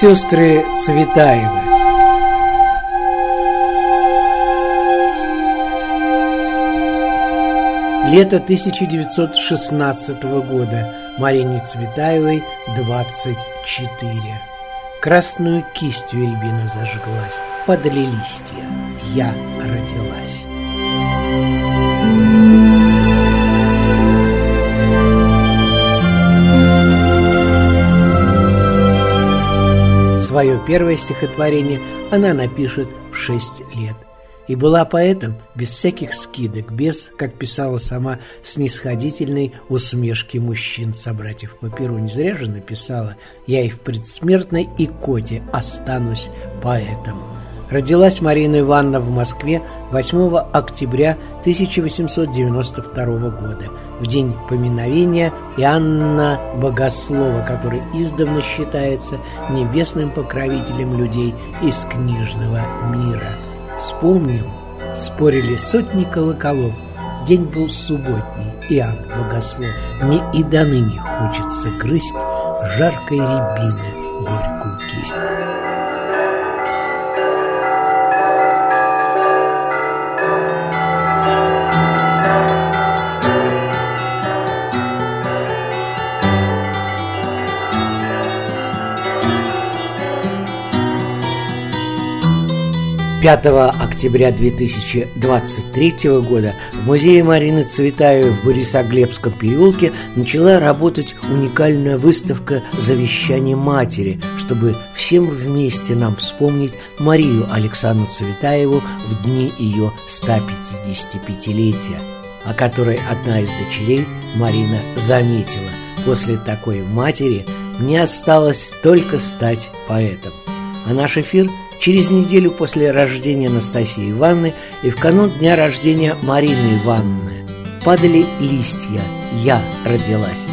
Сестры Цветаевы. Лето 1916 года. Марине Цветаевой 24 Красную кистью рябина зажглась. Подали листья Я родилась Свое первое стихотворение она напишет в шесть лет. И была поэтом без всяких скидок, без, как писала сама, снисходительной усмешки мужчин, собратьев по перу. Не зря же написала «Я и в предсмертной икоте останусь поэтом». Родилась Марина Ивановна в Москве 8 октября 1892 года, в день поминовения Иоанна Богослова, который издавна считается небесным покровителем людей из книжного мира. Вспомним, спорили сотни колоколов, день был субботний, Иоанн Богослов. Мне и до ныне хочется грызть жаркой рябины горькую кисть. 5 октября 2023 года в музее Марины Цветаевой в Борисоглебском переулке начала работать уникальная выставка «Завещание матери», чтобы всем вместе нам вспомнить Марию Александру Цветаеву в дни ее 155-летия, о которой одна из дочерей, Марина, заметила. После такой матери мне осталось только стать поэтом. А наш эфир – Через неделю после рождения Анастасии Ивановны и в канун дня рождения Марины Ивановны падали листья «Я родилась».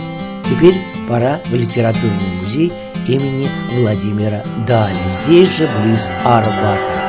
Теперь пора в литературный музей имени Владимира Дали, здесь же близ Арбата.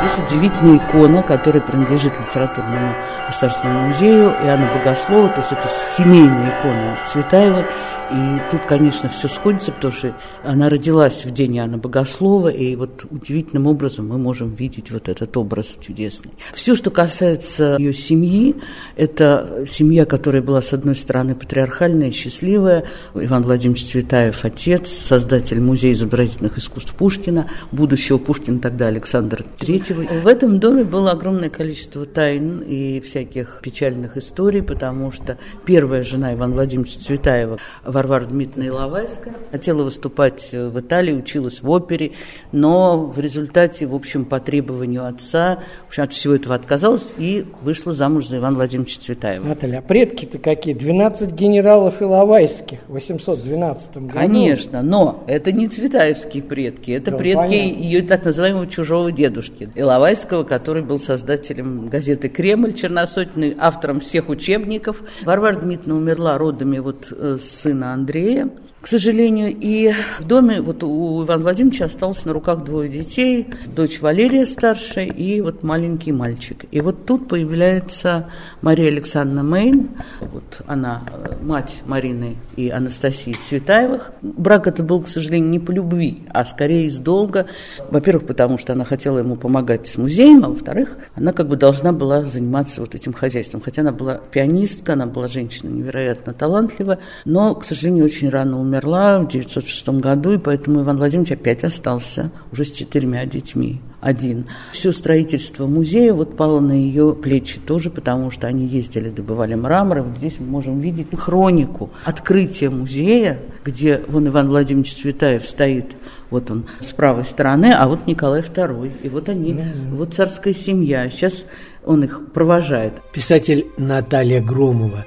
Здесь удивительная икона, которая принадлежит литературному государственному музею Иоанна Богослова, то есть это семейная икона Цветаева. И тут, конечно, все сходится, потому что она родилась в день Иоанна Богослова, и вот удивительным образом мы можем видеть вот этот образ чудесный. Все, что касается ее семьи, это семья, которая была, с одной стороны, патриархальная счастливая. Иван Владимирович Цветаев, отец, создатель Музея изобразительных искусств Пушкина, будущего Пушкина тогда Александр III. В этом доме было огромное количество тайн и всяких печальных историй, потому что первая жена Ивана Владимировича Цветаева, Варвара Дмитриевна Иловайская, хотела выступать в Италии, училась в опере, но в результате, в общем, по требованию отца, в общем, от всего этого отказалась и вышла замуж за Ивана Владимировича Цветаева. Наталья, а предки-то какие? 12 генералов Иловайских в 812 году. Конечно, но это не цветаевские предки, это да, предки понятно. ее так называемого чужого дедушки Иловайского, который был создателем газеты «Кремль» черносотенный, автором всех учебников. Варвара Дмитриевна умерла родами вот э, сына Андрея к сожалению. И в доме вот у Ивана Владимировича осталось на руках двое детей, дочь Валерия старшая и вот маленький мальчик. И вот тут появляется Мария Александровна Мейн, вот она э, мать Марины и Анастасии Цветаевых. Брак это был, к сожалению, не по любви, а скорее из долга. Во-первых, потому что она хотела ему помогать с музеем, а во-вторых, она как бы должна была заниматься вот этим хозяйством. Хотя она была пианистка, она была женщина невероятно талантливая, но, к сожалению, очень рано умерла умерла в 906 году, и поэтому Иван Владимирович опять остался уже с четырьмя детьми один. Все строительство музея вот пало на ее плечи тоже, потому что они ездили, добывали мрамор. Вот здесь мы можем видеть хронику открытия музея, где вон Иван Владимирович Цветаев стоит вот он с правой стороны, а вот Николай II. И вот они, mm-hmm. вот царская семья. Сейчас он их провожает. Писатель Наталья Громова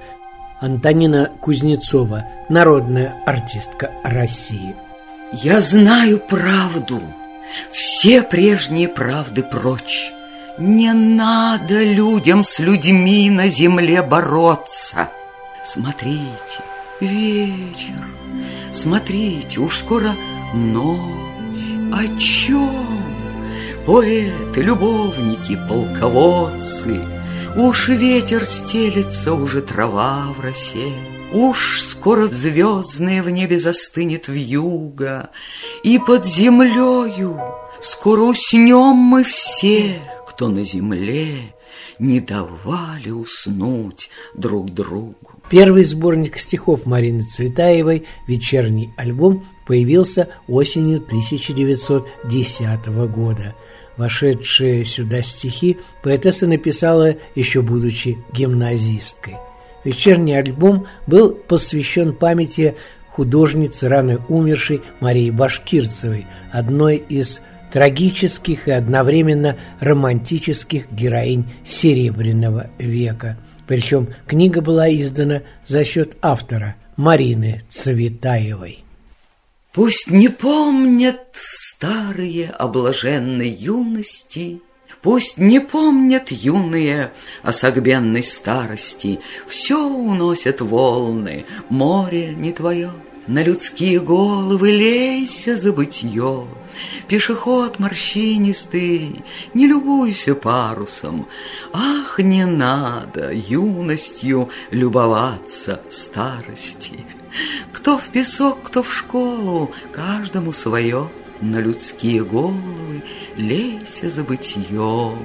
Антонина Кузнецова, народная артистка России. Я знаю правду, все прежние правды прочь. Не надо людям с людьми на земле бороться. Смотрите, вечер, смотрите, уж скоро ночь. О чем? Поэты, любовники, полководцы. Уж ветер стелется, уже трава в росе. Уж скоро звездное в небе застынет вьюга, И под землею скоро уснем мы все, Кто на земле не давали уснуть друг другу. Первый сборник стихов Марины Цветаевой «Вечерний альбом» появился осенью 1910 года. Вошедшие сюда стихи поэтесса написала еще будучи гимназисткой. Вечерний альбом был посвящен памяти художницы, рано умершей Марии Башкирцевой, одной из трагических и одновременно романтических героинь Серебряного века. Причем книга была издана за счет автора Марины Цветаевой. Пусть не помнят старые о юности, Пусть не помнят юные о согбенной старости, Все уносят волны, море не твое. На людские головы лейся забытье, Пешеход морщинистый, не любуйся парусом. Ах, не надо юностью любоваться старости. Кто в песок, кто в школу, каждому свое. На людские головы лейся забытье.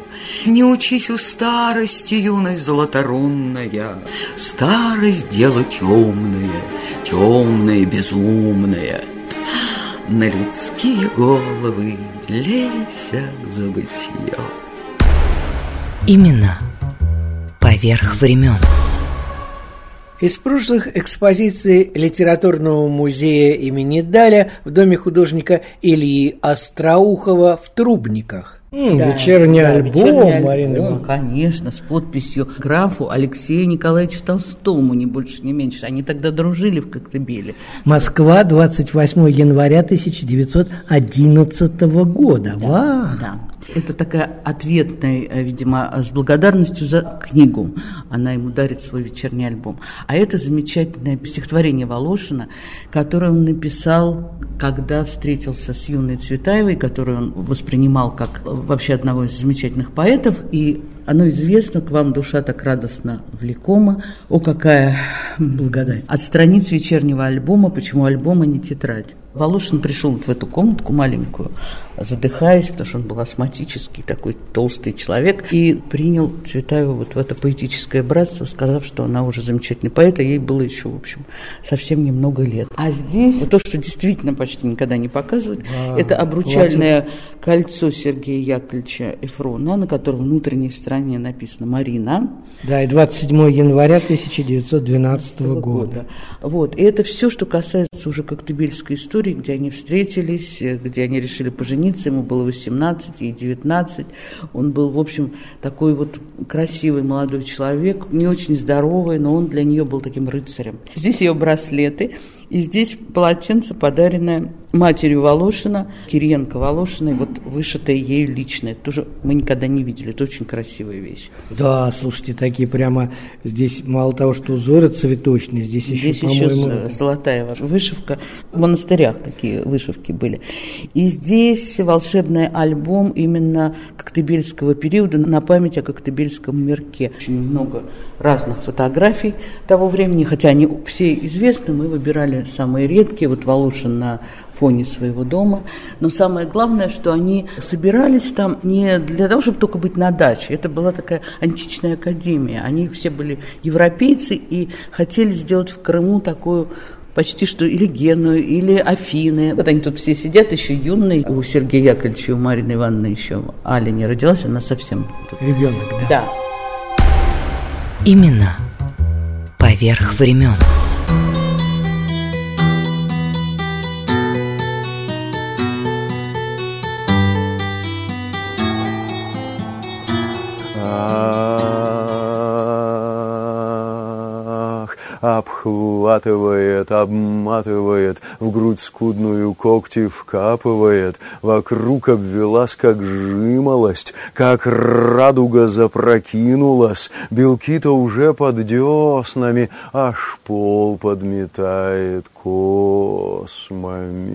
Не учись у старости, юность золоторунная, Старость дело темное, темное, безумное. На людские головы лейся забытье. Именно поверх времен. Из прошлых экспозиций литературного музея имени Даля в доме художника Ильи Остроухова в Трубниках. Да, вечерний да, альбом вечерний Марины альбом, Конечно, с подписью графу Алексею Николаевичу Толстому, не больше, не меньше. Они тогда дружили в Коктебеле. Москва, 28 января 1911 года. Да, Ва! да. Это такая ответная, э, видимо, с благодарностью за книгу. Она ему дарит свой вечерний альбом. А это замечательное стихотворение Волошина, которое он написал, когда встретился с юной Цветаевой, которую он воспринимал как вообще одного из замечательных поэтов. И оно известно, к вам душа так радостно влекома. О, какая благодать. От страниц вечернего альбома, почему альбома не тетрадь. Волошин пришел вот в эту комнатку маленькую, задыхаясь, потому что он был астматический такой толстый человек, и принял Цветаеву вот в это поэтическое братство, сказав, что она уже замечательный поэт, а ей было еще, в общем, совсем немного лет. А здесь вот то, что действительно почти никогда не показывают, а, это обручальное Владимир. кольцо Сергея Яковлевича Эфрона, на котором внутренней стороне написано «Марина». Да, и 27 января 1912 года. года. Вот, и это все, что касается уже коктебельской истории, где они встретились, где они решили пожениться, жениться, ему было 18 и 19. Он был, в общем, такой вот красивый молодой человек, не очень здоровый, но он для нее был таким рыцарем. Здесь ее браслеты, и здесь полотенце, подаренное матерью Волошина, Кириенко Волошиной, вот вышитая ею лично. Это тоже мы никогда не видели, это очень красивая вещь. Да, слушайте, такие прямо, здесь мало того, что узоры цветочные, здесь, здесь еще, еще по-моему... золотая вышивка. В монастырях такие вышивки были. И здесь волшебный альбом именно коктебельского периода на память о коктебельском мирке. Очень много разных фотографий того времени, хотя они все известны, мы выбирали самые редкие. Вот Волошин на фоне своего дома. Но самое главное, что они собирались там не для того, чтобы только быть на даче. Это была такая античная академия. Они все были европейцы и хотели сделать в Крыму такую почти что или Геную, или Афины. Вот они тут все сидят, еще юные. У Сергея Яковлевича, у Марины Ивановны еще Аля не родилась, она совсем... Ребенок, да. Да. Именно поверх времен. Обхватывает, обматывает, в грудь скудную когти вкапывает, вокруг обвелась, как жимолость, как радуга запрокинулась, белки-то уже под деснами, аж пол подметает космами.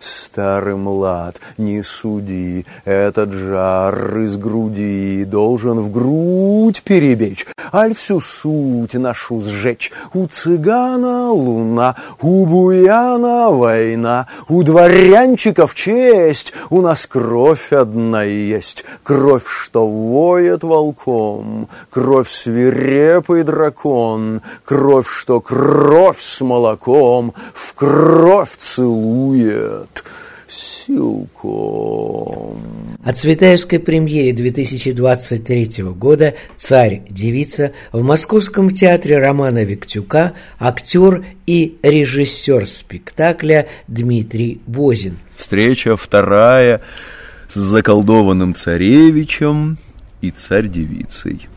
Старый млад, не суди, этот жар из груди должен в грудь перебечь, аль всю суть нашу сжечь. У цыгана луна, у буяна война, у дворянчиков честь, у нас кровь одна есть, кровь, что воет волком, кровь свирепый дракон, кровь, что кровь с молоком в кровь целует силком. О Цветаевской премьере 2023 года «Царь-девица» в Московском театре Романа Виктюка актер и режиссер спектакля Дмитрий Бозин. Встреча вторая с заколдованным царевичем и царь-девицей.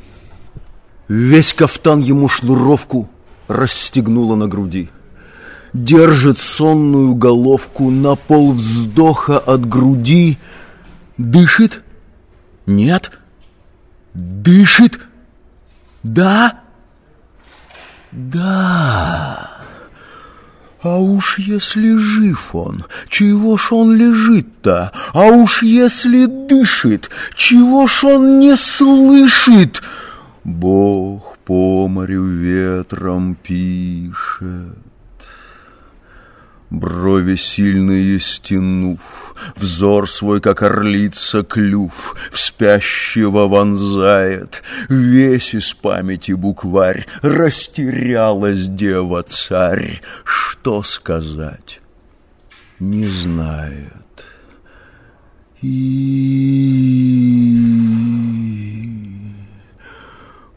Весь кафтан ему шнуровку расстегнула на груди держит сонную головку на пол вздоха от груди, дышит? Нет? Дышит? Да? Да. А уж если жив он, чего ж он лежит-то? А уж если дышит, чего ж он не слышит? Бог по морю ветром пишет. Брови сильные стянув, Взор свой, как орлица, клюв, В спящего вонзает. Весь из памяти букварь, Растерялась дева-царь. Что сказать? Не знает. И...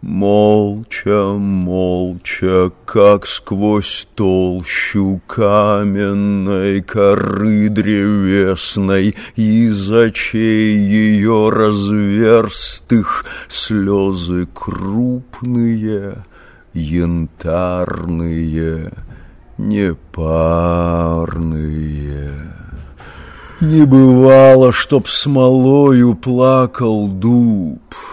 Молча, молча, как сквозь толщу каменной коры древесной Из очей ее разверстых слезы крупные, янтарные, непарные. Не бывало, чтоб смолою плакал дуб —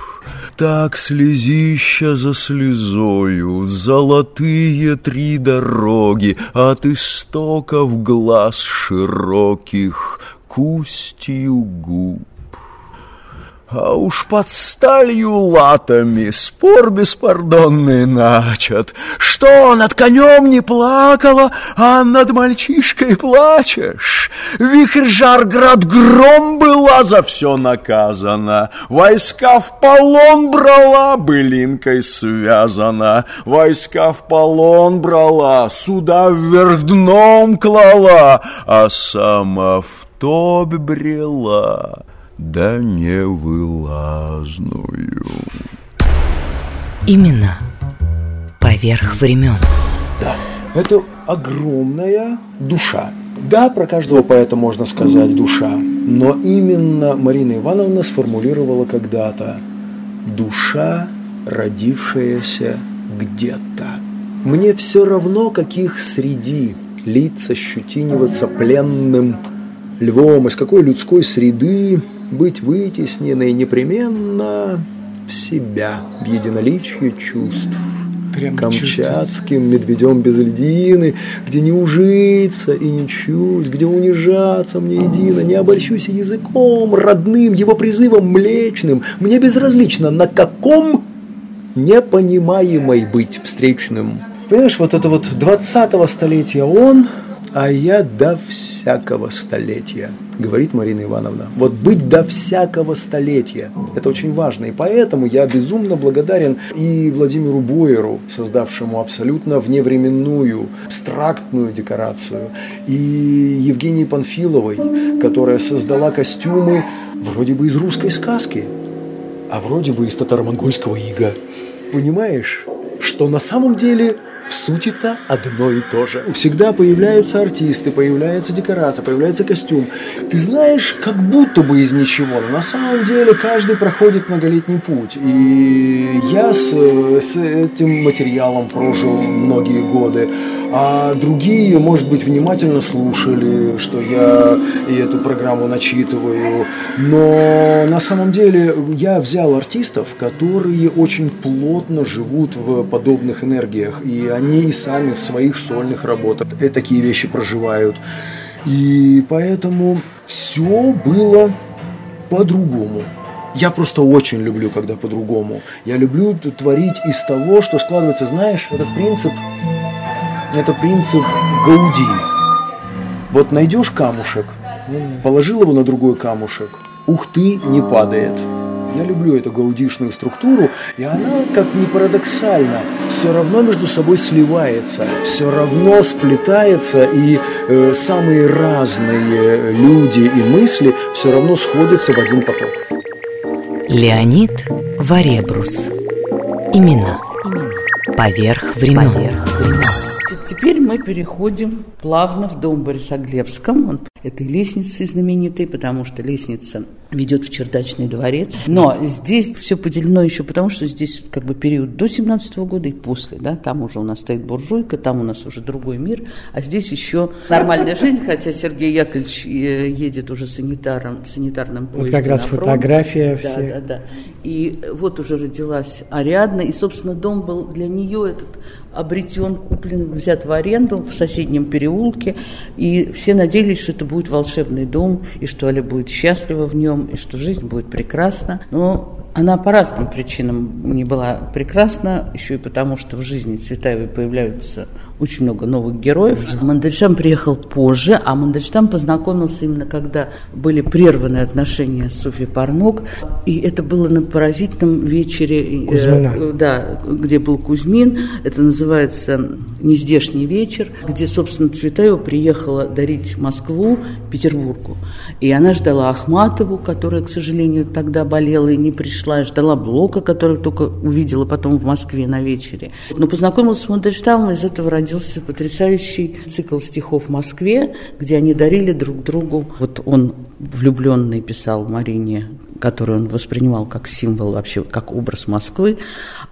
так слезища за слезою, Золотые три дороги От истоков глаз широких К губ. А уж под сталью латами спор беспардонный начат. Что, над конем не плакала, а над мальчишкой плачешь? Вихрь жар град гром была за все наказана. Войска в полон брала, былинкой связана. Войска в полон брала, суда вверх дном клала, а сама в тобь брела да невылазную. Именно поверх времен. Да, это огромная душа. Да, про каждого поэта можно сказать душа, но именно Марина Ивановна сформулировала когда-то душа, родившаяся где-то. Мне все равно, каких среди лица щетиниваться пленным львом, из какой людской среды быть вытесненной непременно в себя, в единоличие чувств. Прямо Камчатским медведем без льдины, где не ужиться и не чуть, где унижаться мне едино, не обольщусь языком родным, его призывом млечным, мне безразлично, на каком непонимаемой быть встречным. Понимаешь, вот это вот 20-го столетия он, а я до всякого столетия, говорит Марина Ивановна. Вот быть до всякого столетия, это очень важно. И поэтому я безумно благодарен и Владимиру Бойеру, создавшему абсолютно вневременную, абстрактную декорацию, и Евгении Панфиловой, которая создала костюмы вроде бы из русской сказки, а вроде бы из татаро-монгольского ига. Понимаешь, что на самом деле в сути-то одно и то же. Всегда появляются артисты, появляется декорация, появляется костюм. Ты знаешь, как будто бы из ничего, но на самом деле каждый проходит многолетний путь. И я с, с этим материалом прожил многие годы а другие, может быть, внимательно слушали, что я и эту программу начитываю. Но на самом деле я взял артистов, которые очень плотно живут в подобных энергиях, и они и сами в своих сольных работах такие вещи проживают. И поэтому все было по-другому. Я просто очень люблю, когда по-другому. Я люблю творить из того, что складывается, знаешь, этот принцип это принцип Гауди. Вот найдешь камушек, положил его на другой камушек, ух ты, не падает. Я люблю эту гаудишную структуру, и она, как ни парадоксально, все равно между собой сливается, все равно сплетается, и э, самые разные люди и мысли все равно сходятся в один поток. Леонид Варебрус. Имена. Поверх времен. Поверх времен. Теперь мы переходим плавно в дом Борисоглебском. Он этой лестницей знаменитой, потому что лестница ведет в чердачный дворец. Но здесь все поделено еще потому, что здесь как бы период до 17 -го года и после. Да? Там уже у нас стоит буржуйка, там у нас уже другой мир, а здесь еще нормальная жизнь, хотя Сергей Яковлевич э, едет уже санитаром, санитарным поездом Вот как раз фотография да, все. Да, да, И вот уже родилась Ариадна, и, собственно, дом был для нее этот обретен, куплен, взят в аренду в соседнем переулке, и все надеялись, что это будет волшебный дом, и что Аля будет счастлива в нем, и что жизнь будет прекрасна. Но она по разным причинам не была прекрасна, еще и потому, что в жизни Цветаевой появляются очень много новых героев. Мандельштам приехал позже, а Мандельштам познакомился именно когда были прерваны отношения с Софьей Парнок, и это было на поразительном вечере, э, да, где был Кузьмин, это называется «Нездешний вечер», где, собственно, Цветаева приехала дарить Москву Петербургу. И она ждала Ахматову, которая, к сожалению, тогда болела и не пришла, ждала Блока, который только увидела потом в Москве на вечере. Но познакомилась с Мандельштамом, из этого родился потрясающий цикл стихов в Москве, где они дарили друг другу. Вот он влюбленный писал Марине, которую он воспринимал как символ вообще, как образ Москвы,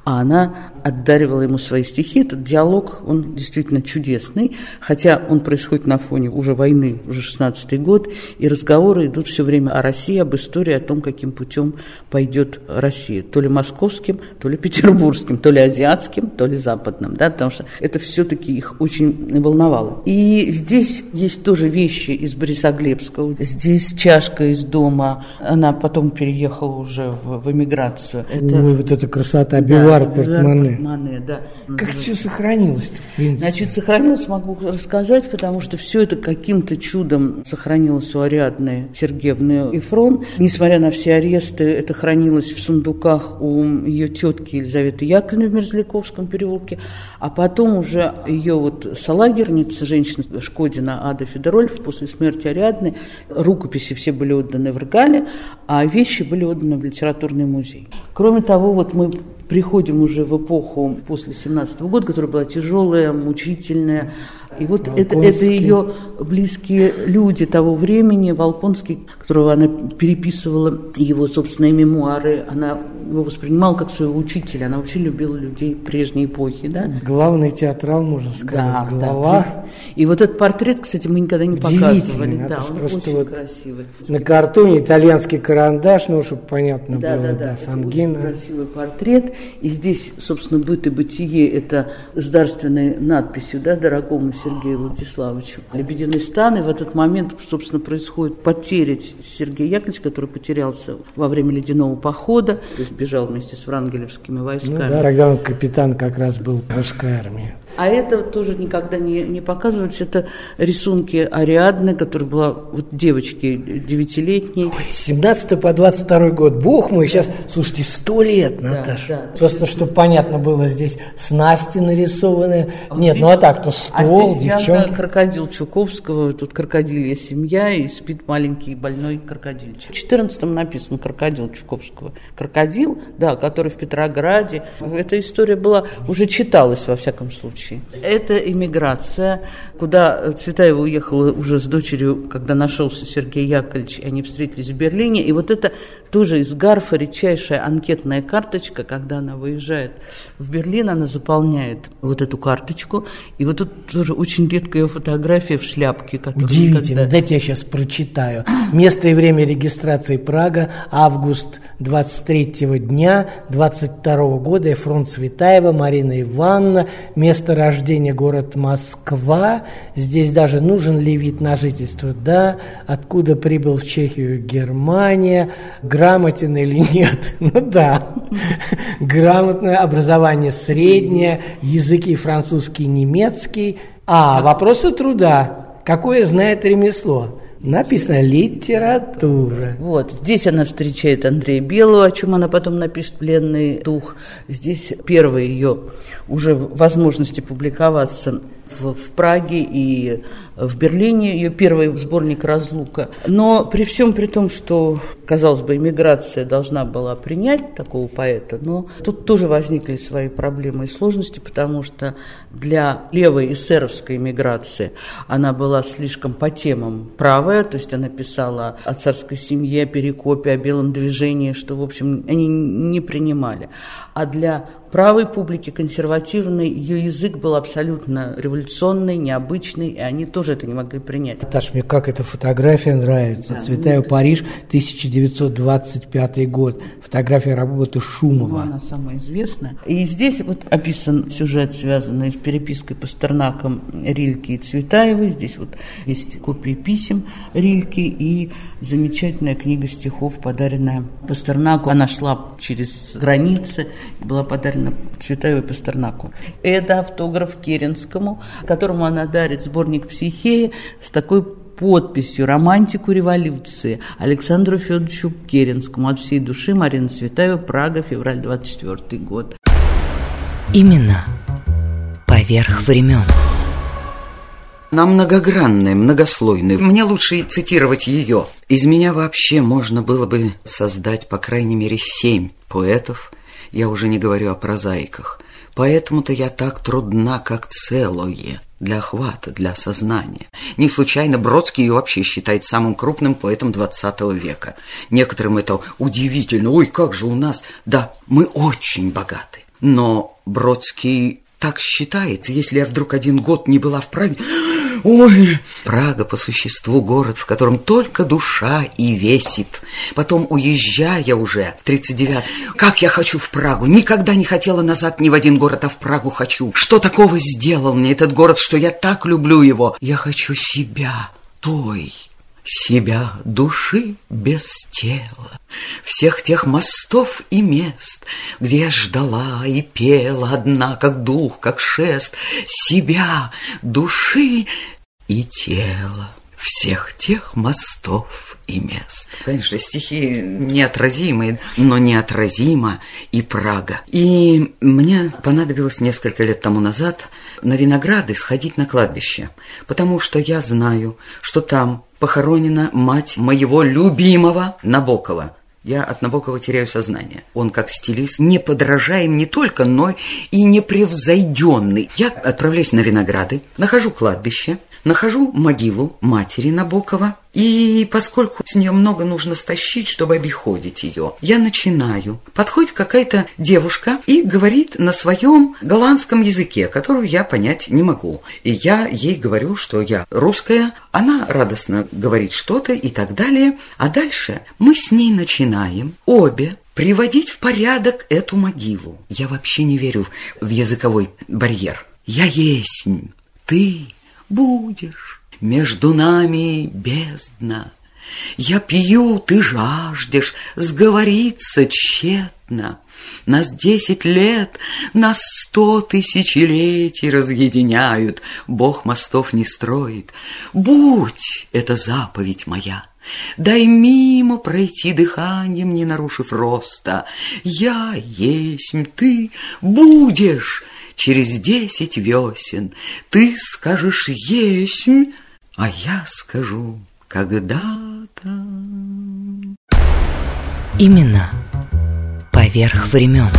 а она отдаривала ему свои стихи. Этот диалог, он действительно чудесный, хотя он происходит на фоне уже войны, уже 16-й год, и разговоры идут все время о России, об истории, о том, каким путем пойдет Россия. То ли московским, то ли петербургским, то ли азиатским, то ли западным, да, потому что это все-таки их очень волновало. И здесь есть тоже вещи из Борисоглебского. Здесь чашка из дома, она потом переехала уже в, в эмиграцию. Это, Ой, вот эта красота, бивар, да, портмоне. Портмоне да. Как все сохранилось? Значит, сохранилось, могу рассказать, потому что все это каким-то чудом сохранилось у Ариадны Сергеевны Ифрон. Несмотря на все аресты, это хранилось в сундуках у ее тетки Елизаветы Яковлевны в Мерзляковском переулке. А потом уже ее вот салагерница, женщина Шкодина Ада Федорольф, после смерти Ариадны, рукописи все были отданы в Ргале, а вещи были отданы в литературный музей. Кроме того, вот мы приходим уже в эпоху после 17 года, которая была тяжелая, мучительная, и вот это, это ее близкие люди того времени, Волконский, которого она переписывала его собственные мемуары, она его воспринимала как своего учителя, она вообще любила людей прежней эпохи. Да? Главный театрал, можно сказать, да, глава. Да. И вот этот портрет, кстати, мы никогда не показывали. Да, он просто очень вот красивый. На картоне итальянский карандаш, ну, чтобы понятно да, было, да, да, да Самгина. Очень красивый портрет. И здесь, собственно, «Быт и бытие» – это с дарственной надписью, да, дорогому Сергею Владиславовичу. Лебединый стан, и в этот момент, собственно, происходит потеря Сергея Яковлевича, который потерялся во время ледяного похода, то есть бежал вместе с врангелевскими войсками. Ну, да, тогда он капитан как раз был русской армии. А это тоже никогда не, не показывается. Это рисунки Ариадны, которая была вот девочки девятилетней. Ой, 17 по 22 год. Бог мой, сейчас, слушайте, сто лет, Наташа. Да, да. Просто, чтобы понятно было, здесь снасти нарисованы. А Нет, здесь, ну а так, то стол, здесь девчонки. крокодил Чуковского, тут крокодилья семья, и спит маленький больной крокодильчик. В 14 написано крокодил Чуковского. Крокодил, да, который в Петрограде. Эта история была, уже читалась во всяком случае. Это иммиграция, куда Цветаева уехала уже с дочерью, когда нашелся Сергей Яковлевич, и они встретились в Берлине. И вот это тоже из Гарфа редчайшая анкетная карточка, когда она выезжает в Берлин, она заполняет вот эту карточку. И вот тут тоже очень редкая фотография в шляпке. Удивительно. Никогда... Дайте я сейчас прочитаю. Место и время регистрации Прага, август 23 дня 22 года, фронт Цветаева, Марина Ивановна, место рождения город Москва. Здесь даже нужен ли вид на жительство? Да. Откуда прибыл в Чехию Германия? Грамотен или нет? Ну да. Грамотное образование среднее, языки французский, немецкий. А, вопросы труда. Какое знает ремесло? Написано литература. Вот, здесь она встречает Андрея Белого, о чем она потом напишет «Пленный дух». Здесь первые ее уже возможности публиковаться в, в Праге и в Берлине, ее первый сборник «Разлука». Но при всем при том, что, казалось бы, иммиграция должна была принять такого поэта, но тут тоже возникли свои проблемы и сложности, потому что для левой эсеровской иммиграции она была слишком по темам правая, то есть она писала о царской семье, о перекопе, о белом движении, что, в общем, они не принимали. А для правой публики, консервативной, ее язык был абсолютно революционный, необычный, и они тоже это не могли принять. Таш, мне как эта фотография нравится. Да, Цветаю ну, Париж, 1925 год. Фотография работы Шумова. Ну, она самая известная. И здесь вот описан сюжет, связанный с перепиской Пастернаком Рильки и Цветаевой. Здесь вот есть копии писем Рильки и замечательная книга стихов, подаренная Пастернаку. Она шла через границы была подарена Цветаевой Пастернаку. Это автограф Керенскому, которому она дарит сборник «Психея» с такой подписью «Романтику революции» Александру Федоровичу Керенскому от всей души Марина Цветаева, Прага, февраль 24 год. Именно поверх времен. Она многогранная, многослойная. Мне лучше цитировать ее. Из меня вообще можно было бы создать, по крайней мере, семь поэтов. Я уже не говорю о прозаиках. Поэтому-то я так трудна, как целое, для охвата, для сознания. Не случайно Бродский ее вообще считает самым крупным поэтом XX века. Некоторым это удивительно. Ой, как же у нас... Да, мы очень богаты. Но Бродский так считается. Если я вдруг один год не была в Праге... Ой, Прага по существу город, в котором только душа и весит. Потом, уезжая уже, 39 как я хочу в Прагу. Никогда не хотела назад ни в один город, а в Прагу хочу. Что такого сделал мне этот город, что я так люблю его? Я хочу себя, той, себя, души без тела, всех тех мостов и мест, где я ждала и пела одна, как дух, как шест, себя, души и тела, всех тех мостов и мест. Конечно, стихи неотразимые, но неотразима и Прага. И мне понадобилось несколько лет тому назад на Винограды сходить на кладбище, потому что я знаю, что там похоронена мать моего любимого Набокова. Я от Набокова теряю сознание. Он как стилист неподражаем не только, но и непревзойденный. Я отправляюсь на Винограды, нахожу кладбище, Нахожу могилу матери Набокова, и поскольку с нее много нужно стащить, чтобы обиходить ее, я начинаю. Подходит какая-то девушка и говорит на своем голландском языке, которую я понять не могу. И я ей говорю, что я русская, она радостно говорит что-то и так далее. А дальше мы с ней начинаем обе приводить в порядок эту могилу. Я вообще не верю в языковой барьер. Я есть, ты будешь, между нами бездна. Я пью, ты жаждешь, сговориться тщетно. Нас десять лет, нас сто тысячелетий разъединяют, Бог мостов не строит. Будь это заповедь моя, Дай мимо пройти дыханием, не нарушив роста. Я есть, ты будешь, через десять весен Ты скажешь есть, а я скажу когда-то. Именно поверх времен.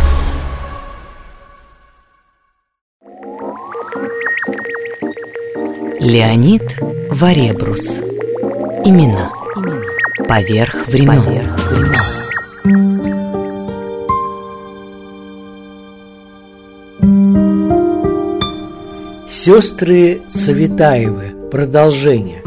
Леонид Варебрус Имена Поверх времен, Поверх времен. Сестры Цветаевы. Продолжение.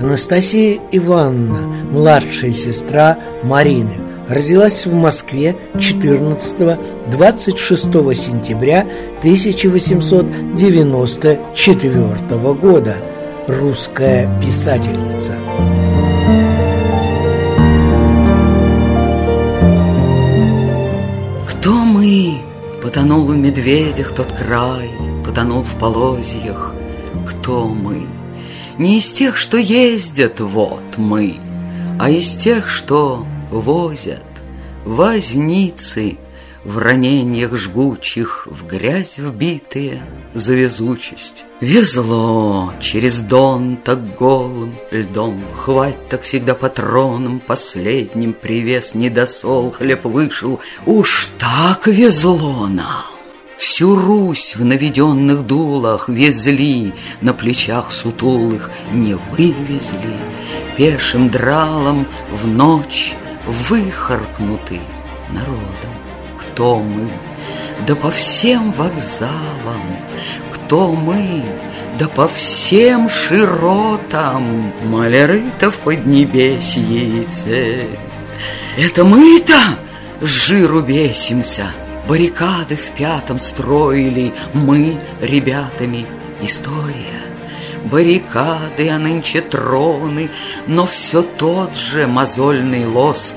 Анастасия Ивановна, младшая сестра Марины, родилась в Москве 14-26 сентября 1894 года. Русская писательница. Кто мы? Потонул в медведях тот край, Потонул в полозьях. Кто мы? Не из тех, что ездят, вот мы, А из тех, что возят, возницы, В ранениях жгучих, в грязь вбитые За везучесть. Везло через дон так голым льдом, Хвать так всегда патроном последним Привез недосол, хлеб вышел. Уж так везло нам! Всю Русь в наведенных дулах везли, На плечах сутулых не вывезли, Пешим дралом в ночь выхаркнуты народом. Кто мы? Да по всем вокзалам, кто мы? Да по всем широтам Маляры-то в поднебесьице. Это мы-то с жиру бесимся — Баррикады в пятом строили мы ребятами. История. Баррикады, а нынче троны, но все тот же мозольный лоск.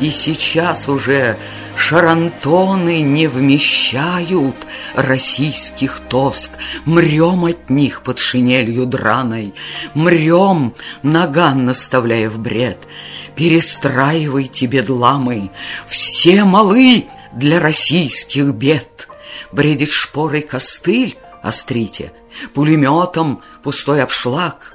И сейчас уже шарантоны не вмещают российских тоск. Мрем от них под шинелью драной, мрем, наган наставляя в бред. Перестраивайте, бедламы, все малы, для российских бед. Бредит шпорой костыль, острите, пулеметом пустой обшлаг.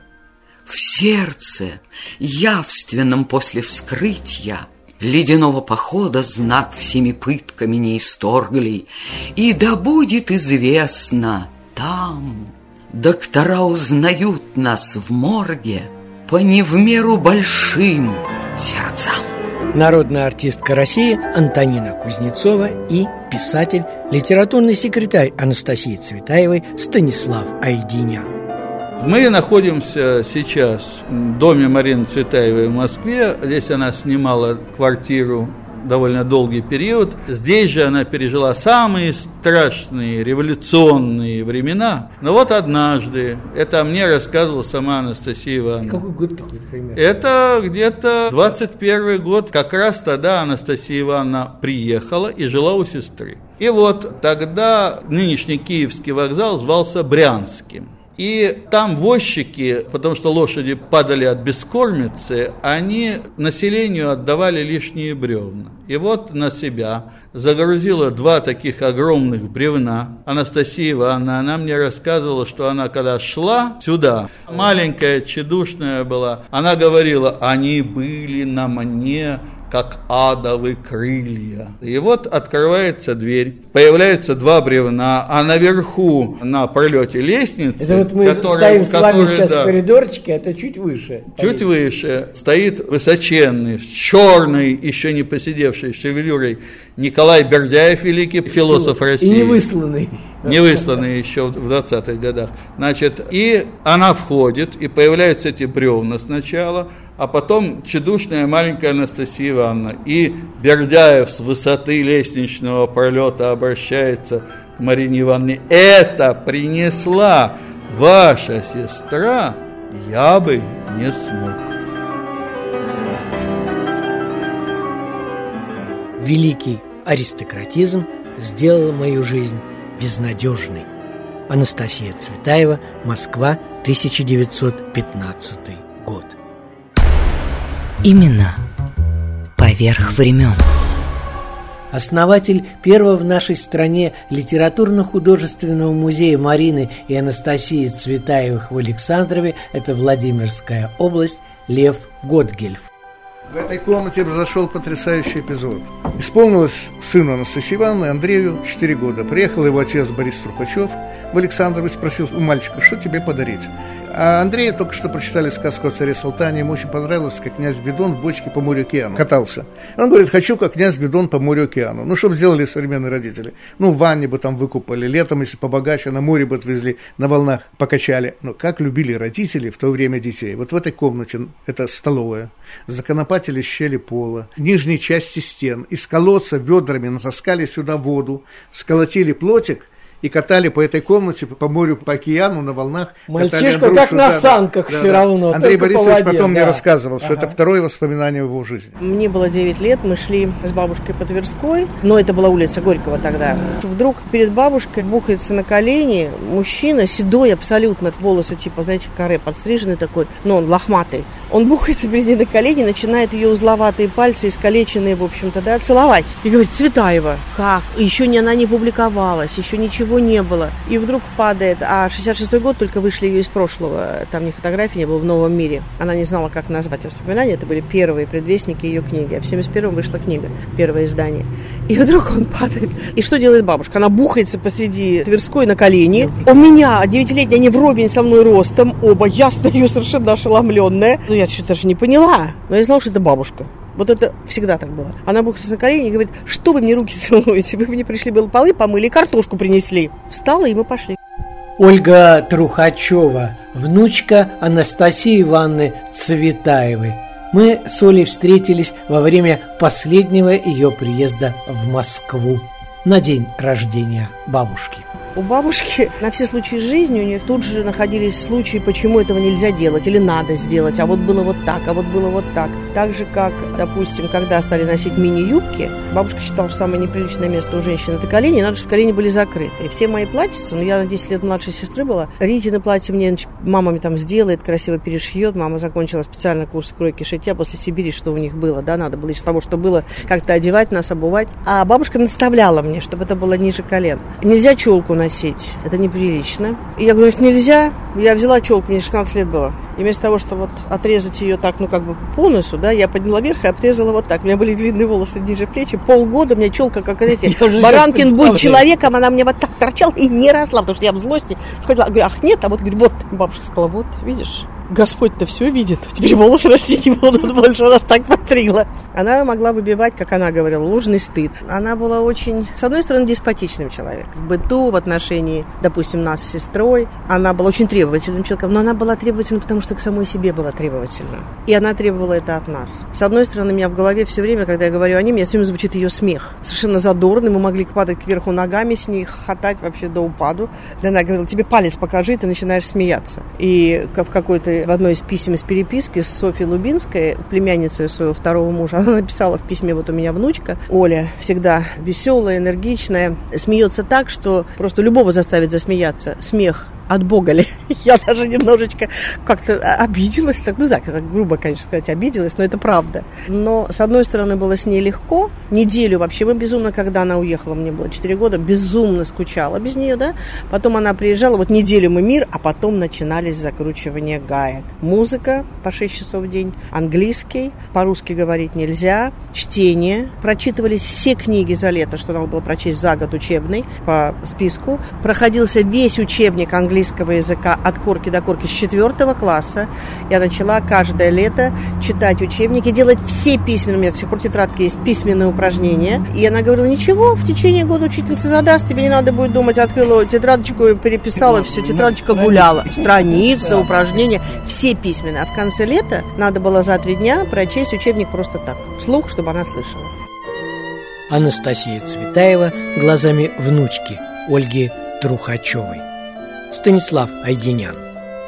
В сердце, явственном после вскрытия, Ледяного похода знак всеми пытками не исторгли, И да будет известно там, Доктора узнают нас в морге По не в меру большим сердцам народная артистка России Антонина Кузнецова и писатель, литературный секретарь Анастасии Цветаевой Станислав Айдинян. Мы находимся сейчас в доме Марины Цветаевой в Москве. Здесь она снимала квартиру довольно долгий период. Здесь же она пережила самые страшные революционные времена. Но вот однажды, это мне рассказывала сама Анастасия Ивановна. Какой год такой пример? Это где-то 21 год. Как раз тогда Анастасия Ивановна приехала и жила у сестры. И вот тогда нынешний Киевский вокзал звался Брянским. И там возчики, потому что лошади падали от бескормицы, они населению отдавали лишние бревна. И вот на себя загрузила два таких огромных бревна. Анастасия Ивановна, она мне рассказывала, что она когда шла сюда, маленькая, чедушная была, она говорила, они были на мне как адовы крылья. И вот открывается дверь, появляются два бревна, а наверху на пролете лестницы, это вот мы который, стоим с вами сейчас да, в коридорчике, это чуть выше. Чуть поедем. выше стоит высоченный, с черной, еще не посидевшей шевелюрой Николай Бердяев, великий философ России. И не высланный. Не высланный еще в 20-х годах. Значит, и она входит, и появляются эти бревна сначала, а потом чедушная маленькая Анастасия Ивановна. И Бердяев с высоты лестничного пролета обращается к Марине Ивановне. Это принесла ваша сестра, я бы не смог. Великий аристократизм сделал мою жизнь безнадежной. Анастасия Цветаева, Москва, 1915 год. Именно поверх времен. Основатель первого в нашей стране литературно-художественного музея Марины и Анастасии Цветаевых в Александрове – это Владимирская область Лев Готгельф. В этой комнате произошел потрясающий эпизод. Исполнилось сыну Анастасии Ивановны, Андрею, 4 года. Приехал его отец Борис Трухачев в Александрове, спросил у мальчика, что тебе подарить. А Андрею только что прочитали сказку о царе Салтане. Ему очень понравилось, как князь Бедон в бочке по морю океану катался. Он говорит, хочу, как князь Бедон по морю океану. Ну, что бы сделали современные родители? Ну, в ванне бы там выкупали, летом, если побогаче, на море бы отвезли, на волнах покачали. Но как любили родители в то время детей. Вот в этой комнате, это столовая, законопатили щели пола, нижней части стен, из колодца ведрами натаскали сюда воду, сколотили плотик – и катали по этой комнате, по морю, по океану, на волнах. Мальчишка как на санках да, все да. равно. Андрей Борисович по потом да. мне рассказывал, что ага. это второе воспоминание в его жизни. Мне было 9 лет, мы шли с бабушкой по Тверской, но это была улица Горького тогда. Вдруг перед бабушкой бухается на колени мужчина, седой абсолютно, волосы типа, знаете, каре, подстриженный такой, но он лохматый. Он бухается перед ней на колени, начинает ее узловатые пальцы, искалеченные, в общем-то, да, целовать. И говорит, Цветаева, как? Еще не она не публиковалась, еще ничего не было. И вдруг падает, а 66-й год только вышли ее из прошлого, там ни фотографии не было в новом мире. Она не знала, как назвать воспоминания, это были первые предвестники ее книги. А в 71-м вышла книга, первое издание. И вдруг он падает. И что делает бабушка? Она бухается посреди Тверской на колени. У меня, девятилетняя, они вровень со мной ростом, оба, я стою совершенно ошеломленная. Ну, что-то даже не поняла. Но я знала, что это бабушка. Вот это всегда так было. Она бухается на колени и говорит, что вы мне руки целуете? Вы мне пришли, было полы помыли картошку принесли. Встала, и мы пошли. Ольга Трухачева, внучка Анастасии Ивановны Цветаевой. Мы с Олей встретились во время последнего ее приезда в Москву на день рождения бабушки. У бабушки на все случаи жизни у нее тут же находились случаи, почему этого нельзя делать или надо сделать, а вот было вот так, а вот было вот так. Так же, как, допустим, когда стали носить мини-юбки, бабушка считала, что самое неприличное место у женщины – это колени, надо, чтобы колени были закрыты. И все мои платьица, ну, я на 10 лет младшей сестры была, Ритины платье мне мама мне там сделает, красиво перешьет, мама закончила специально курс кройки шитья после Сибири, что у них было, да, надо было из того, что было, как-то одевать нас, обувать. А бабушка наставляла мне, чтобы это было ниже колен. Нельзя челку носить, это неприлично. И я говорю, нельзя. Я взяла челку, мне 16 лет было. И вместо того, чтобы вот отрезать ее так, ну, как бы по носу, да, я подняла вверх и отрезала вот так. У меня были длинные волосы ниже плечи. Полгода у меня челка, как, знаете, Баранкин будет человеком, она мне вот так торчала и не росла, потому что я в злости сказала, говорю, ах, нет, а вот, говорю, вот, бабушка сказала, вот, видишь, Господь-то все видит. Теперь волосы расти не будут больше, раз так потрила. Она могла выбивать, как она говорила, ложный стыд. Она была очень, с одной стороны, деспотичным человеком. В быту, в отношении, допустим, нас с сестрой. Она была очень требовательным человеком, но она была требовательна, потому что к самой себе была требовательна. И она требовала это от нас. С одной стороны, у меня в голове все время, когда я говорю о ней, мне все время звучит ее смех. Совершенно задорный, мы могли падать кверху ногами с ней, хохотать вообще до упаду. Да она говорила, тебе палец покажи, ты начинаешь смеяться. И в какой-то в одной из писем из переписки с Софьей Лубинской, племянницей своего второго мужа, она написала в письме, вот у меня внучка, Оля, всегда веселая, энергичная, смеется так, что просто любого заставит засмеяться. Смех от Бога ли. Я даже немножечко как-то обиделась, так, ну так, так грубо, конечно, сказать, обиделась, но это правда. Но, с одной стороны, было с ней легко. Неделю вообще мы безумно, когда она уехала, мне было 4 года, безумно скучала без нее, да. Потом она приезжала, вот неделю мы мир, а потом начинались закручивания гаек. Музыка по 6 часов в день, английский, по-русски говорить нельзя, чтение. Прочитывались все книги за лето, что надо было прочесть за год учебный по списку. Проходился весь учебник английского английского языка от корки до корки с четвертого класса. Я начала каждое лето читать учебники, делать все письменные, у меня до сих пор тетрадки есть, письменные упражнения. И она говорила, ничего, в течение года учительница задаст, тебе не надо будет думать, открыла тетрадочку и переписала, все, тетрадочка гуляла. Страницы, упражнения, все письменные. А в конце лета надо было за три дня прочесть учебник просто так, вслух, чтобы она слышала. Анастасия Цветаева глазами внучки Ольги Трухачевой. Станислав Айденян.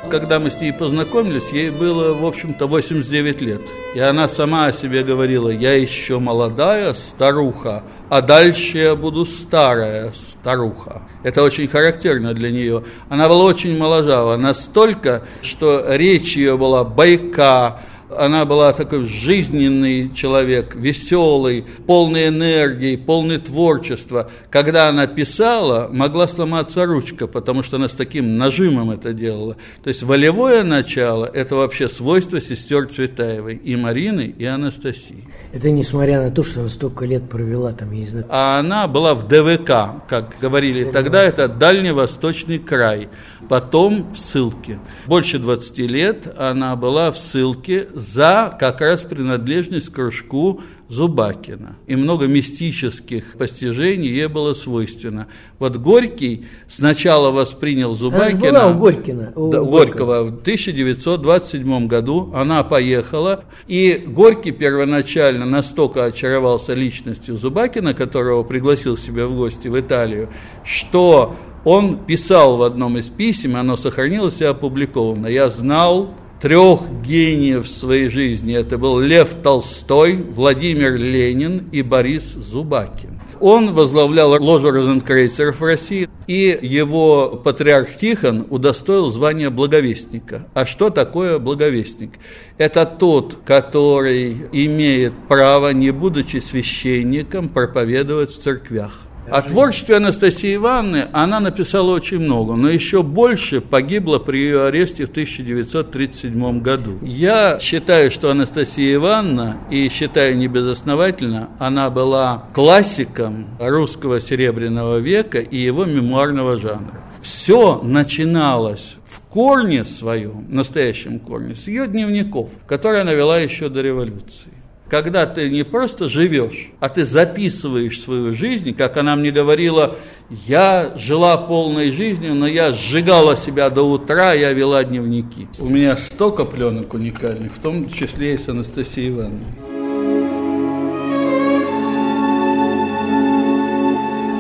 Когда мы с ней познакомились, ей было, в общем-то, 89 лет. И она сама о себе говорила, я еще молодая старуха, а дальше я буду старая старуха. Это очень характерно для нее. Она была очень моложава, настолько, что речь ее была бойка, Она была такой жизненный человек, веселый, полный энергии, полный творчества. Когда она писала, могла сломаться ручка, потому что она с таким нажимом это делала. То есть волевое начало – это вообще свойство сестер Цветаевой, и Марины, и Анастасии. Это несмотря на то, что она столько лет провела там, я не знаю. А она была в ДВК, как говорили тогда, это Дальневосточный край. Потом в ссылке. Больше 20 лет она была в ссылке за как раз принадлежность к кружку Зубакина. И много мистических постижений ей было свойственно. Вот Горький сначала воспринял Зубакина... Она была у Горькина. У да, Горького. В 1927 году она поехала, и Горький первоначально настолько очаровался личностью Зубакина, которого пригласил себя в гости в Италию, что он писал в одном из писем, оно сохранилось и опубликовано. «Я знал трех гениев в своей жизни. Это был Лев Толстой, Владимир Ленин и Борис Зубакин. Он возглавлял ложу розенкрейцеров в России, и его патриарх Тихон удостоил звания благовестника. А что такое благовестник? Это тот, который имеет право, не будучи священником, проповедовать в церквях. О творчестве Анастасии Ивановны она написала очень много, но еще больше погибла при ее аресте в 1937 году. Я считаю, что Анастасия Ивановна, и считаю не безосновательно, она была классиком русского серебряного века и его мемуарного жанра. Все начиналось в корне своем, настоящем корне, с ее дневников, которые она вела еще до революции когда ты не просто живешь, а ты записываешь свою жизнь, как она мне говорила, я жила полной жизнью, но я сжигала себя до утра, я вела дневники. У меня столько пленок уникальных, в том числе и с Анастасией Ивановной.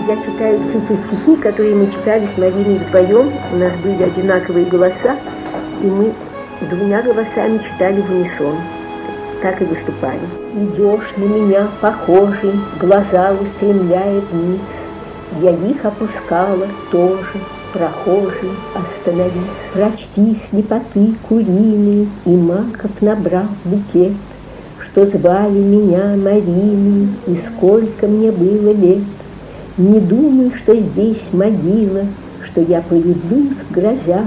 Я читаю все те стихи, которые мы читали с Мариной вдвоем. У нас были одинаковые голоса, и мы двумя голосами читали в унисон так и выступали. Идешь на меня похожий, глаза устремляет вниз. Я их опускала тоже, прохожий, остановись. Прочти слепоты куриные, и маков набрал букет, Что звали меня Мариной, и сколько мне было лет. Не думай, что здесь могила, что я появлюсь грозя.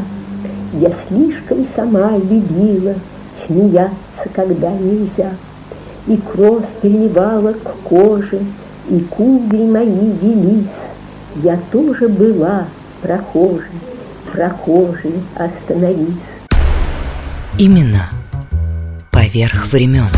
Я слишком сама любила смеяться когда нельзя. И кровь переливала к коже, и кудри мои велись. Я тоже была прохожей, прохожей остановись. Именно поверх времен.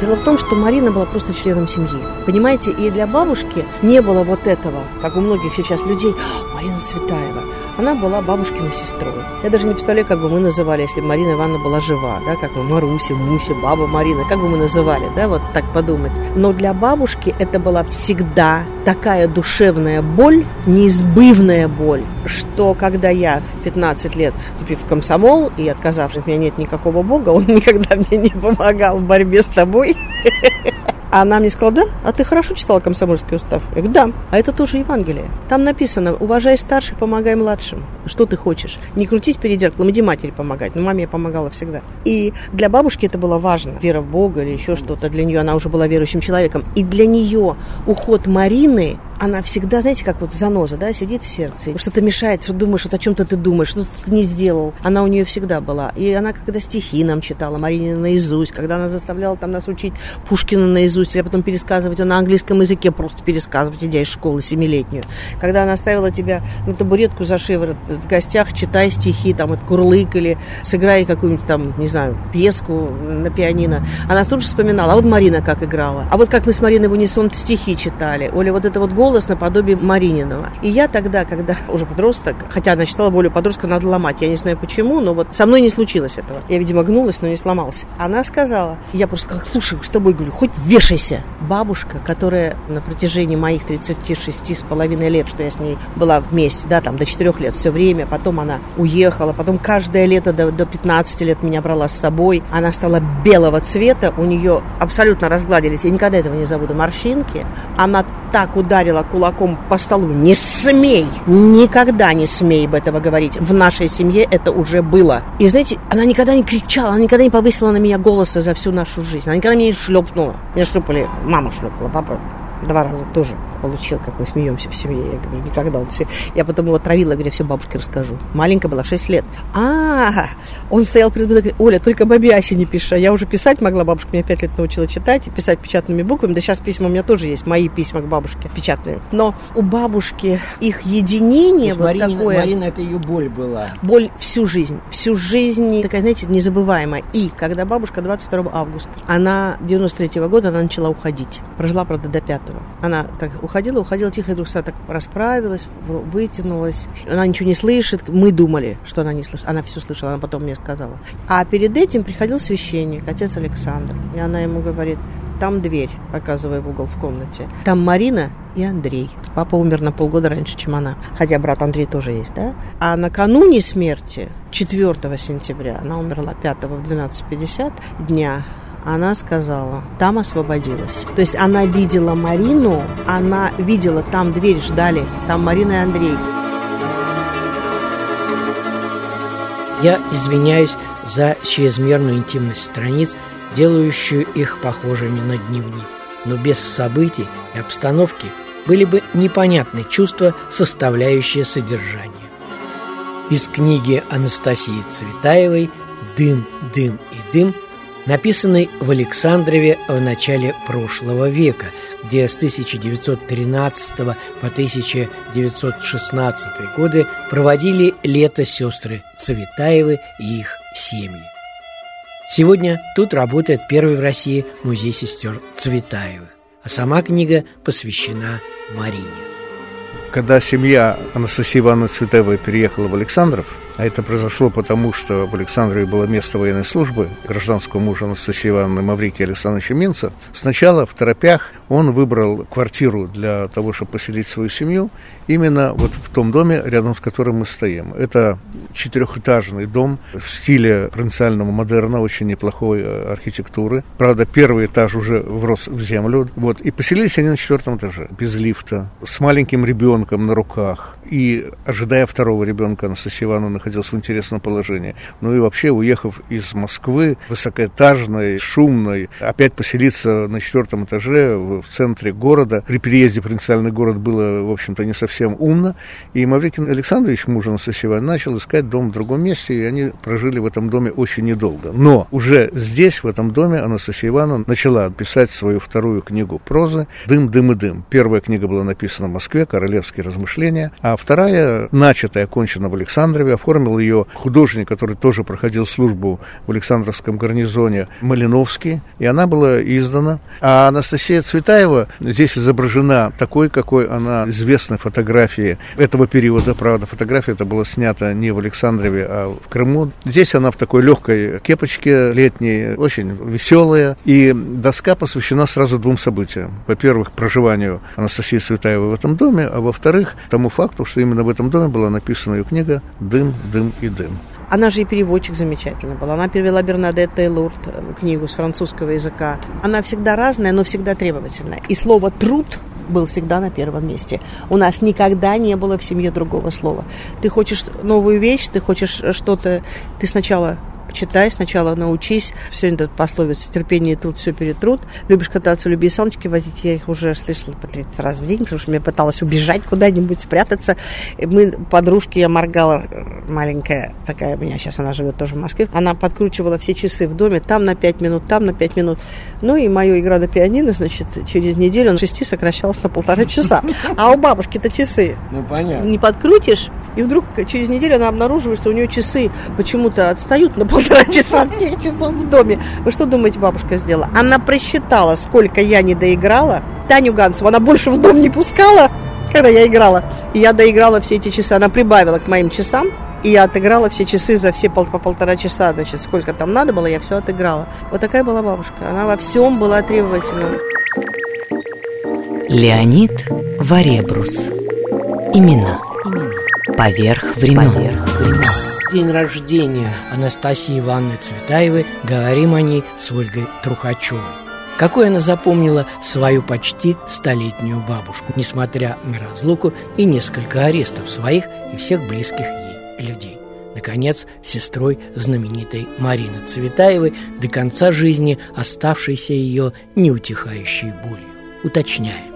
Дело в том, что Марина была просто членом семьи. Понимаете, и для бабушки не было вот этого, как у многих сейчас людей, Марина Цветаева. Она была бабушкиной сестрой. Я даже не представляю, как бы мы называли, если бы Марина Ивановна была жива, да, как мы Маруся, Муся, баба Марина, как бы мы называли, да, вот так подумать. Но для бабушки это была всегда такая душевная боль, неизбывная боль, что когда я в 15 лет, вступив в комсомол и отказавшись, у меня нет никакого бога, он никогда мне не помогал в борьбе с тобой, она мне сказала, да, а ты хорошо читала комсомольский устав? Я говорю, да, а это тоже Евангелие. Там написано, уважай старших, помогай младшим. Что ты хочешь? Не крутить перед зеркалом, иди матери помогать. Но маме я помогала всегда. И для бабушки это было важно. Вера в Бога или еще что-то. Для нее она уже была верующим человеком. И для нее уход Марины она всегда, знаете, как вот заноза, да, сидит в сердце, что-то мешает, что думаешь, вот о чем-то ты думаешь, что ты не сделал. Она у нее всегда была. И она, когда стихи нам читала, Марина наизусть, когда она заставляла там нас учить Пушкина наизусть, или потом пересказывать ее на английском языке, просто пересказывать, идя из школы семилетнюю. Когда она ставила тебя на табуретку за шиворот в гостях, читай стихи, там, от Курлык, или сыграй какую-нибудь там, не знаю, пьеску на пианино, она тут же вспоминала, а вот Марина как играла, а вот как мы с Мариной в унисон стихи читали, Оля, вот это вот голос наподобие Марининова. И я тогда, когда уже подросток, хотя она читала более подростка, надо ломать, я не знаю почему, но вот со мной не случилось этого. Я, видимо, гнулась, но не сломался. Она сказала, я просто сказала, слушай, с тобой, говорю, хоть вешайся. Бабушка, которая на протяжении моих 36 с половиной лет, что я с ней была вместе, да, там до 4 лет все время, потом она уехала, потом каждое лето до, до 15 лет меня брала с собой, она стала белого цвета, у нее абсолютно разгладились, я никогда этого не забуду, морщинки, она так ударила ударила кулаком по столу. Не смей! Никогда не смей об этого говорить. В нашей семье это уже было. И знаете, она никогда не кричала, она никогда не повысила на меня голоса за всю нашу жизнь. Она никогда меня не шлепнула. Меня шлепали, мама шлепала, папа два раза тоже получил, как мы смеемся в семье. Я говорю, никогда он все. Я потом его травила, говорю, все бабушке расскажу. Маленькая была, 6 лет. А, он стоял перед мной, говорит, Оля, только бабяси не пиши. А я уже писать могла, бабушка меня 5 лет научила читать и писать печатными буквами. Да сейчас письма у меня тоже есть, мои письма к бабушке печатные. Но у бабушки их единение вот Марина, такое. Марина, это ее боль была. Боль всю жизнь. Всю жизнь такая, знаете, незабываемая. И когда бабушка 22 августа, она 93 -го года, она начала уходить. Прожила, правда, до 5 -го. Она так уходила, уходила тихо, и вдруг вся так расправилась, вытянулась. Она ничего не слышит. Мы думали, что она не слышит. Она все слышала, она потом мне сказала. А перед этим приходил священник, отец Александр. И она ему говорит, там дверь, показывая в угол в комнате. Там Марина и Андрей. Папа умер на полгода раньше, чем она. Хотя брат Андрей тоже есть, да? А накануне смерти, 4 сентября, она умерла 5 в 12.50 дня, она сказала, там освободилась. То есть она видела Марину, она видела, там дверь ждали, там Марина и Андрей. Я извиняюсь за чрезмерную интимность страниц, делающую их похожими на дневник. Но без событий и обстановки были бы непонятны чувства, составляющие содержание. Из книги Анастасии Цветаевой «Дым, дым и дым» написанный в Александрове в начале прошлого века, где с 1913 по 1916 годы проводили лето сестры Цветаевы и их семьи. Сегодня тут работает первый в России музей сестер Цветаевых, а сама книга посвящена Марине. Когда семья Анастасии Ивановны Цветаевой переехала в Александров, а это произошло потому, что в Александрове было место военной службы гражданского мужа Анастасии Ивановны Маврикия Александровича Минца. Сначала в Торопях он выбрал квартиру для того, чтобы поселить свою семью, именно вот в том доме, рядом с которым мы стоим. Это четырехэтажный дом в стиле провинциального модерна, очень неплохой э, архитектуры. Правда, первый этаж уже врос в землю. Вот. И поселились они на четвертом этаже, без лифта, с маленьким ребенком на руках. И ожидая второго ребенка, Анастасия Ивановна находилась в интересном положении. Ну и вообще, уехав из Москвы, высокоэтажной, шумной, опять поселиться на четвертом этаже в центре города. При переезде в провинциальный город было, в общем-то, не совсем умно. И Маврикин Александрович, муж Ивановны, начал искать дом в другом месте, и они прожили в этом доме очень недолго. Но уже здесь, в этом доме, Анастасия Ивановна начала писать свою вторую книгу прозы «Дым, дым и дым». Первая книга была написана в Москве, «Королевские размышления», а вторая, начатая, окончена в Александрове, оформил ее художник, который тоже проходил службу в Александровском гарнизоне, Малиновский, и она была издана. А Анастасия Цветаева здесь изображена такой, какой она известной фотографии этого периода. Правда, фотография это была снята не в Александрове, а в Крыму. Здесь она в такой легкой кепочке летней, очень веселая. И доска посвящена сразу двум событиям. Во-первых, проживанию Анастасии Цветаевой в этом доме, а во-вторых, тому факту, что именно в этом доме была написана ее книга «Дым, дым и дым». Она же и переводчик замечательный был. Она перевела Бернадетта и Лурд книгу с французского языка. Она всегда разная, но всегда требовательная. И слово «труд» был всегда на первом месте. У нас никогда не было в семье другого слова. Ты хочешь новую вещь, ты хочешь что-то... Ты сначала читай, сначала научись. Сегодня тут пословица «терпение и труд, все перетрут». Любишь кататься, люби саночки возить. Я их уже слышала по 30 раз в день, потому что я пыталась убежать куда-нибудь, спрятаться. И мы, подружки, я моргала, маленькая такая у меня, сейчас она живет тоже в Москве. Она подкручивала все часы в доме, там на 5 минут, там на 5 минут. Ну и мою игра на пианино, значит, через неделю на 6 сокращалась на полтора часа. А у бабушки-то часы. Ну, понятно. Не подкрутишь, и вдруг через неделю она обнаруживает, что у нее часы почему-то отстают на полтора часа от всех часов в доме. Вы что думаете, бабушка сделала? Она просчитала, сколько я не доиграла. Таню Гансову она больше в дом не пускала, когда я играла. И я доиграла все эти часы. Она прибавила к моим часам. И я отыграла все часы за все пол, по полтора часа, значит, сколько там надо было, я все отыграла. Вот такая была бабушка. Она во всем была требовательна. Леонид Варебрус. Имена. Поверх времен. Поверх времен. День рождения Анастасии Ивановны Цветаевой говорим о ней с Ольгой Трухачевой. какой она запомнила свою почти столетнюю бабушку, несмотря на разлуку и несколько арестов своих и всех близких ей людей. Наконец, сестрой знаменитой Марины Цветаевой, до конца жизни оставшейся ее неутихающей болью. Уточняем.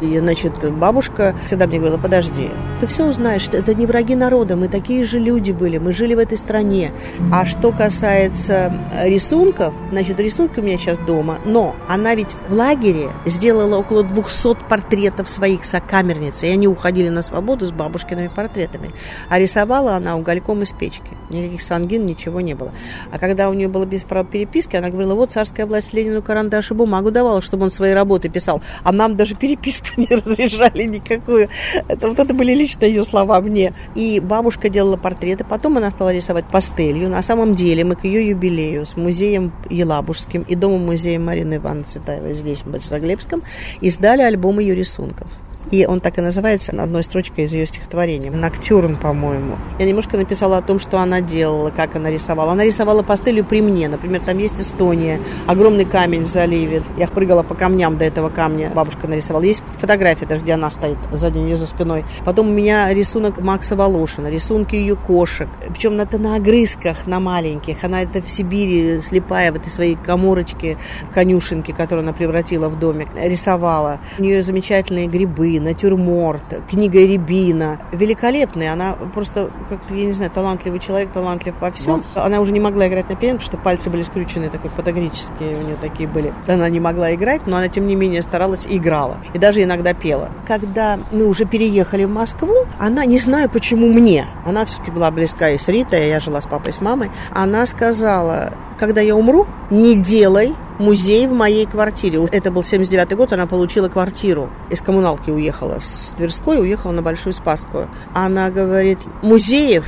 И, значит, бабушка всегда мне говорила, подожди, ты все узнаешь, это не враги народа, мы такие же люди были, мы жили в этой стране. А что касается рисунков, значит, рисунки у меня сейчас дома, но она ведь в лагере сделала около 200 портретов своих сокамерниц, и они уходили на свободу с бабушкиными портретами. А рисовала она угольком из печки. Никаких сангин, ничего не было. А когда у нее было без права переписки, она говорила, вот царская власть Ленину карандаш и бумагу давала, чтобы он свои работы писал. А нам даже переписку не разрешали никакую. Это, вот это были лично ее слова мне. И бабушка делала портреты, потом она стала рисовать пастелью. На самом деле мы к ее юбилею с музеем Елабужским и домом-музеем Марины Ивановны Цветаевой здесь, в Борисоглебском, издали альбом ее рисунков. И он так и называется одной строчкой из ее стихотворения. Ноктюрн, по-моему. Я немножко написала о том, что она делала, как она рисовала. Она рисовала пастелью при мне. Например, там есть Эстония, огромный камень в заливе. Я прыгала по камням до этого камня. Бабушка нарисовала. Есть фотография даже, где она стоит сзади нее за спиной. Потом у меня рисунок Макса Волошина, рисунки ее кошек. Причем это на огрызках, на маленьких. Она это в Сибири, слепая в этой своей коморочке, конюшенке, которую она превратила в домик, рисовала. У нее замечательные грибы, натюрморт, книга Рябина. Великолепная. Она просто, как я не знаю, талантливый человек, талантлив во всем. Но... Она уже не могла играть на пианино, потому что пальцы были скручены, такой фотографические у нее такие были. Она не могла играть, но она, тем не менее, старалась и играла. И даже иногда пела. Когда мы уже переехали в Москву, она, не знаю почему мне, она все-таки была близка и с Ритой, я жила с папой, с мамой, она сказала, когда я умру, не делай музей в моей квартире. Это был 79 год, она получила квартиру. Из коммуналки уехала с Тверской, уехала на Большую Спасскую. Она говорит, музеев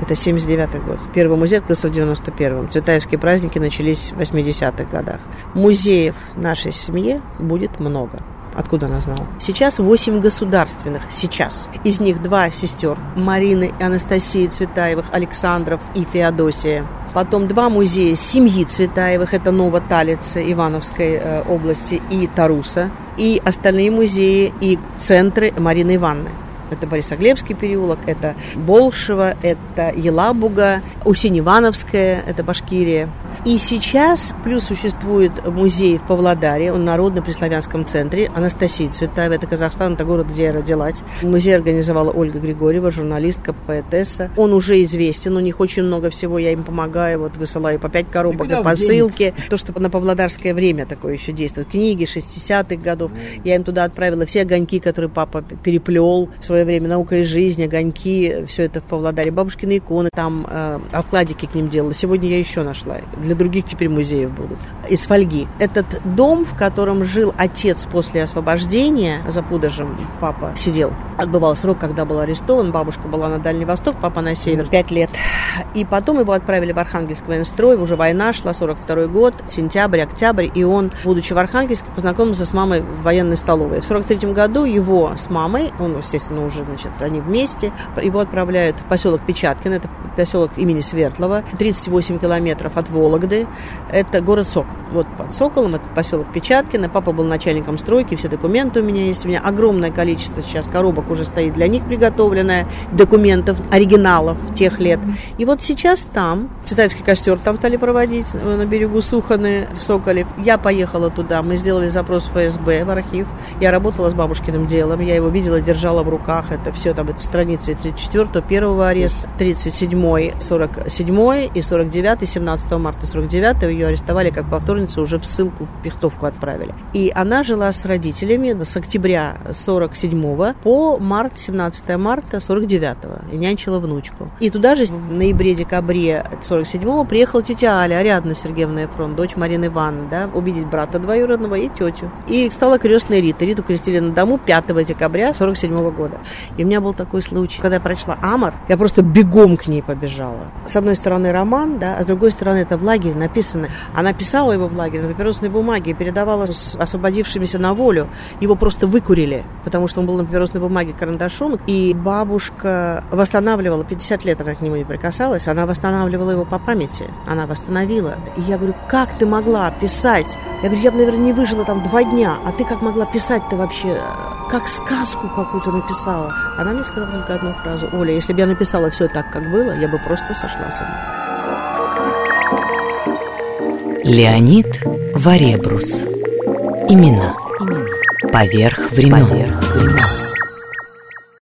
это 79 год. Первый музей открылся в 91-м. Цветаевские праздники начались в 80-х годах. Музеев нашей семье будет много. Откуда она знала? Сейчас 8 государственных. Сейчас. Из них два сестер. Марины и Анастасии Цветаевых, Александров и Феодосия. Потом два музея семьи Цветаевых. Это Новоталица Ивановской э, области и Таруса. И остальные музеи и центры Марины Ивановны. Это Борисоглебский переулок, это Болшево, это Елабуга, Усинь-Ивановская, это Башкирия. И сейчас плюс существует музей в Павлодаре, он народно при славянском центре. Анастасия Цветаева, это Казахстан, это город, где я родилась. Музей организовала Ольга Григорьева, журналистка, поэтесса. Он уже известен, у них очень много всего, я им помогаю, вот высылаю по пять коробок и посылки. То, что на павлодарское время такое еще действует. Книги 60-х годов. Я им туда отправила все огоньки, которые папа переплел в свое время. Наука и жизнь, огоньки, все это в Павлодаре. Бабушкины иконы, там э, обкладики к ним делала. Сегодня я еще нашла для других теперь музеев будут, из фольги. Этот дом, в котором жил отец после освобождения, за Пудожем папа сидел, отбывал срок, когда был арестован, бабушка была на Дальний Восток, папа на север, пять лет. И потом его отправили в Архангельск военстрой, уже война шла, 42 год, сентябрь, октябрь, и он, будучи в Архангельске, познакомился с мамой в военной столовой. В 43 году его с мамой, он, естественно, уже, значит, они вместе, его отправляют в поселок Печаткин, это поселок имени Свердлова, 38 километров от Волга, Вологды. Это город Сокол. Вот под Соколом, это поселок Печаткино. Папа был начальником стройки, все документы у меня есть. У меня огромное количество сейчас коробок уже стоит для них приготовленное, документов, оригиналов тех лет. И вот сейчас там, Цветаевский костер там стали проводить э, на берегу Суханы в Соколе. Я поехала туда, мы сделали запрос в ФСБ, в архив. Я работала с бабушкиным делом, я его видела, держала в руках. Это все там, это страницы из 34 первого ареста, 37 47 и 49 17 марта 49-го ее арестовали как повторницу, уже в ссылку, в Пихтовку отправили. И она жила с родителями с октября 47 по март, 17 марта 49-го, и нянчила внучку. И туда же в ноябре-декабре 47-го приехала тетя Аля, Ариадна Сергеевна Эфрон, дочь Марины Ивановны, да, увидеть брата двоюродного и тетю. И стала крестной Рита. Риту крестили на дому 5 декабря 47 -го года. И у меня был такой случай, когда я прочла Амар, я просто бегом к ней побежала. С одной стороны роман, да, а с другой стороны это в лагере написано. Она писала его в лагере на папиросной бумаге и передавала с освободившимися на волю. Его просто выкурили, потому что он был на папиросной бумаге карандашом. И бабушка восстанавливала, 50 лет она к нему не прикасалась, она восстанавливала его по памяти. Она восстановила. И я говорю, как ты могла писать? Я говорю, я бы, наверное, не выжила там два дня, а ты как могла писать-то вообще? Как сказку какую-то написала. Она мне сказала только одну фразу. Оля, если бы я написала все так, как было, я бы просто сошла с ума. Леонид Варебрус. Имена. Поверх времен. Поверх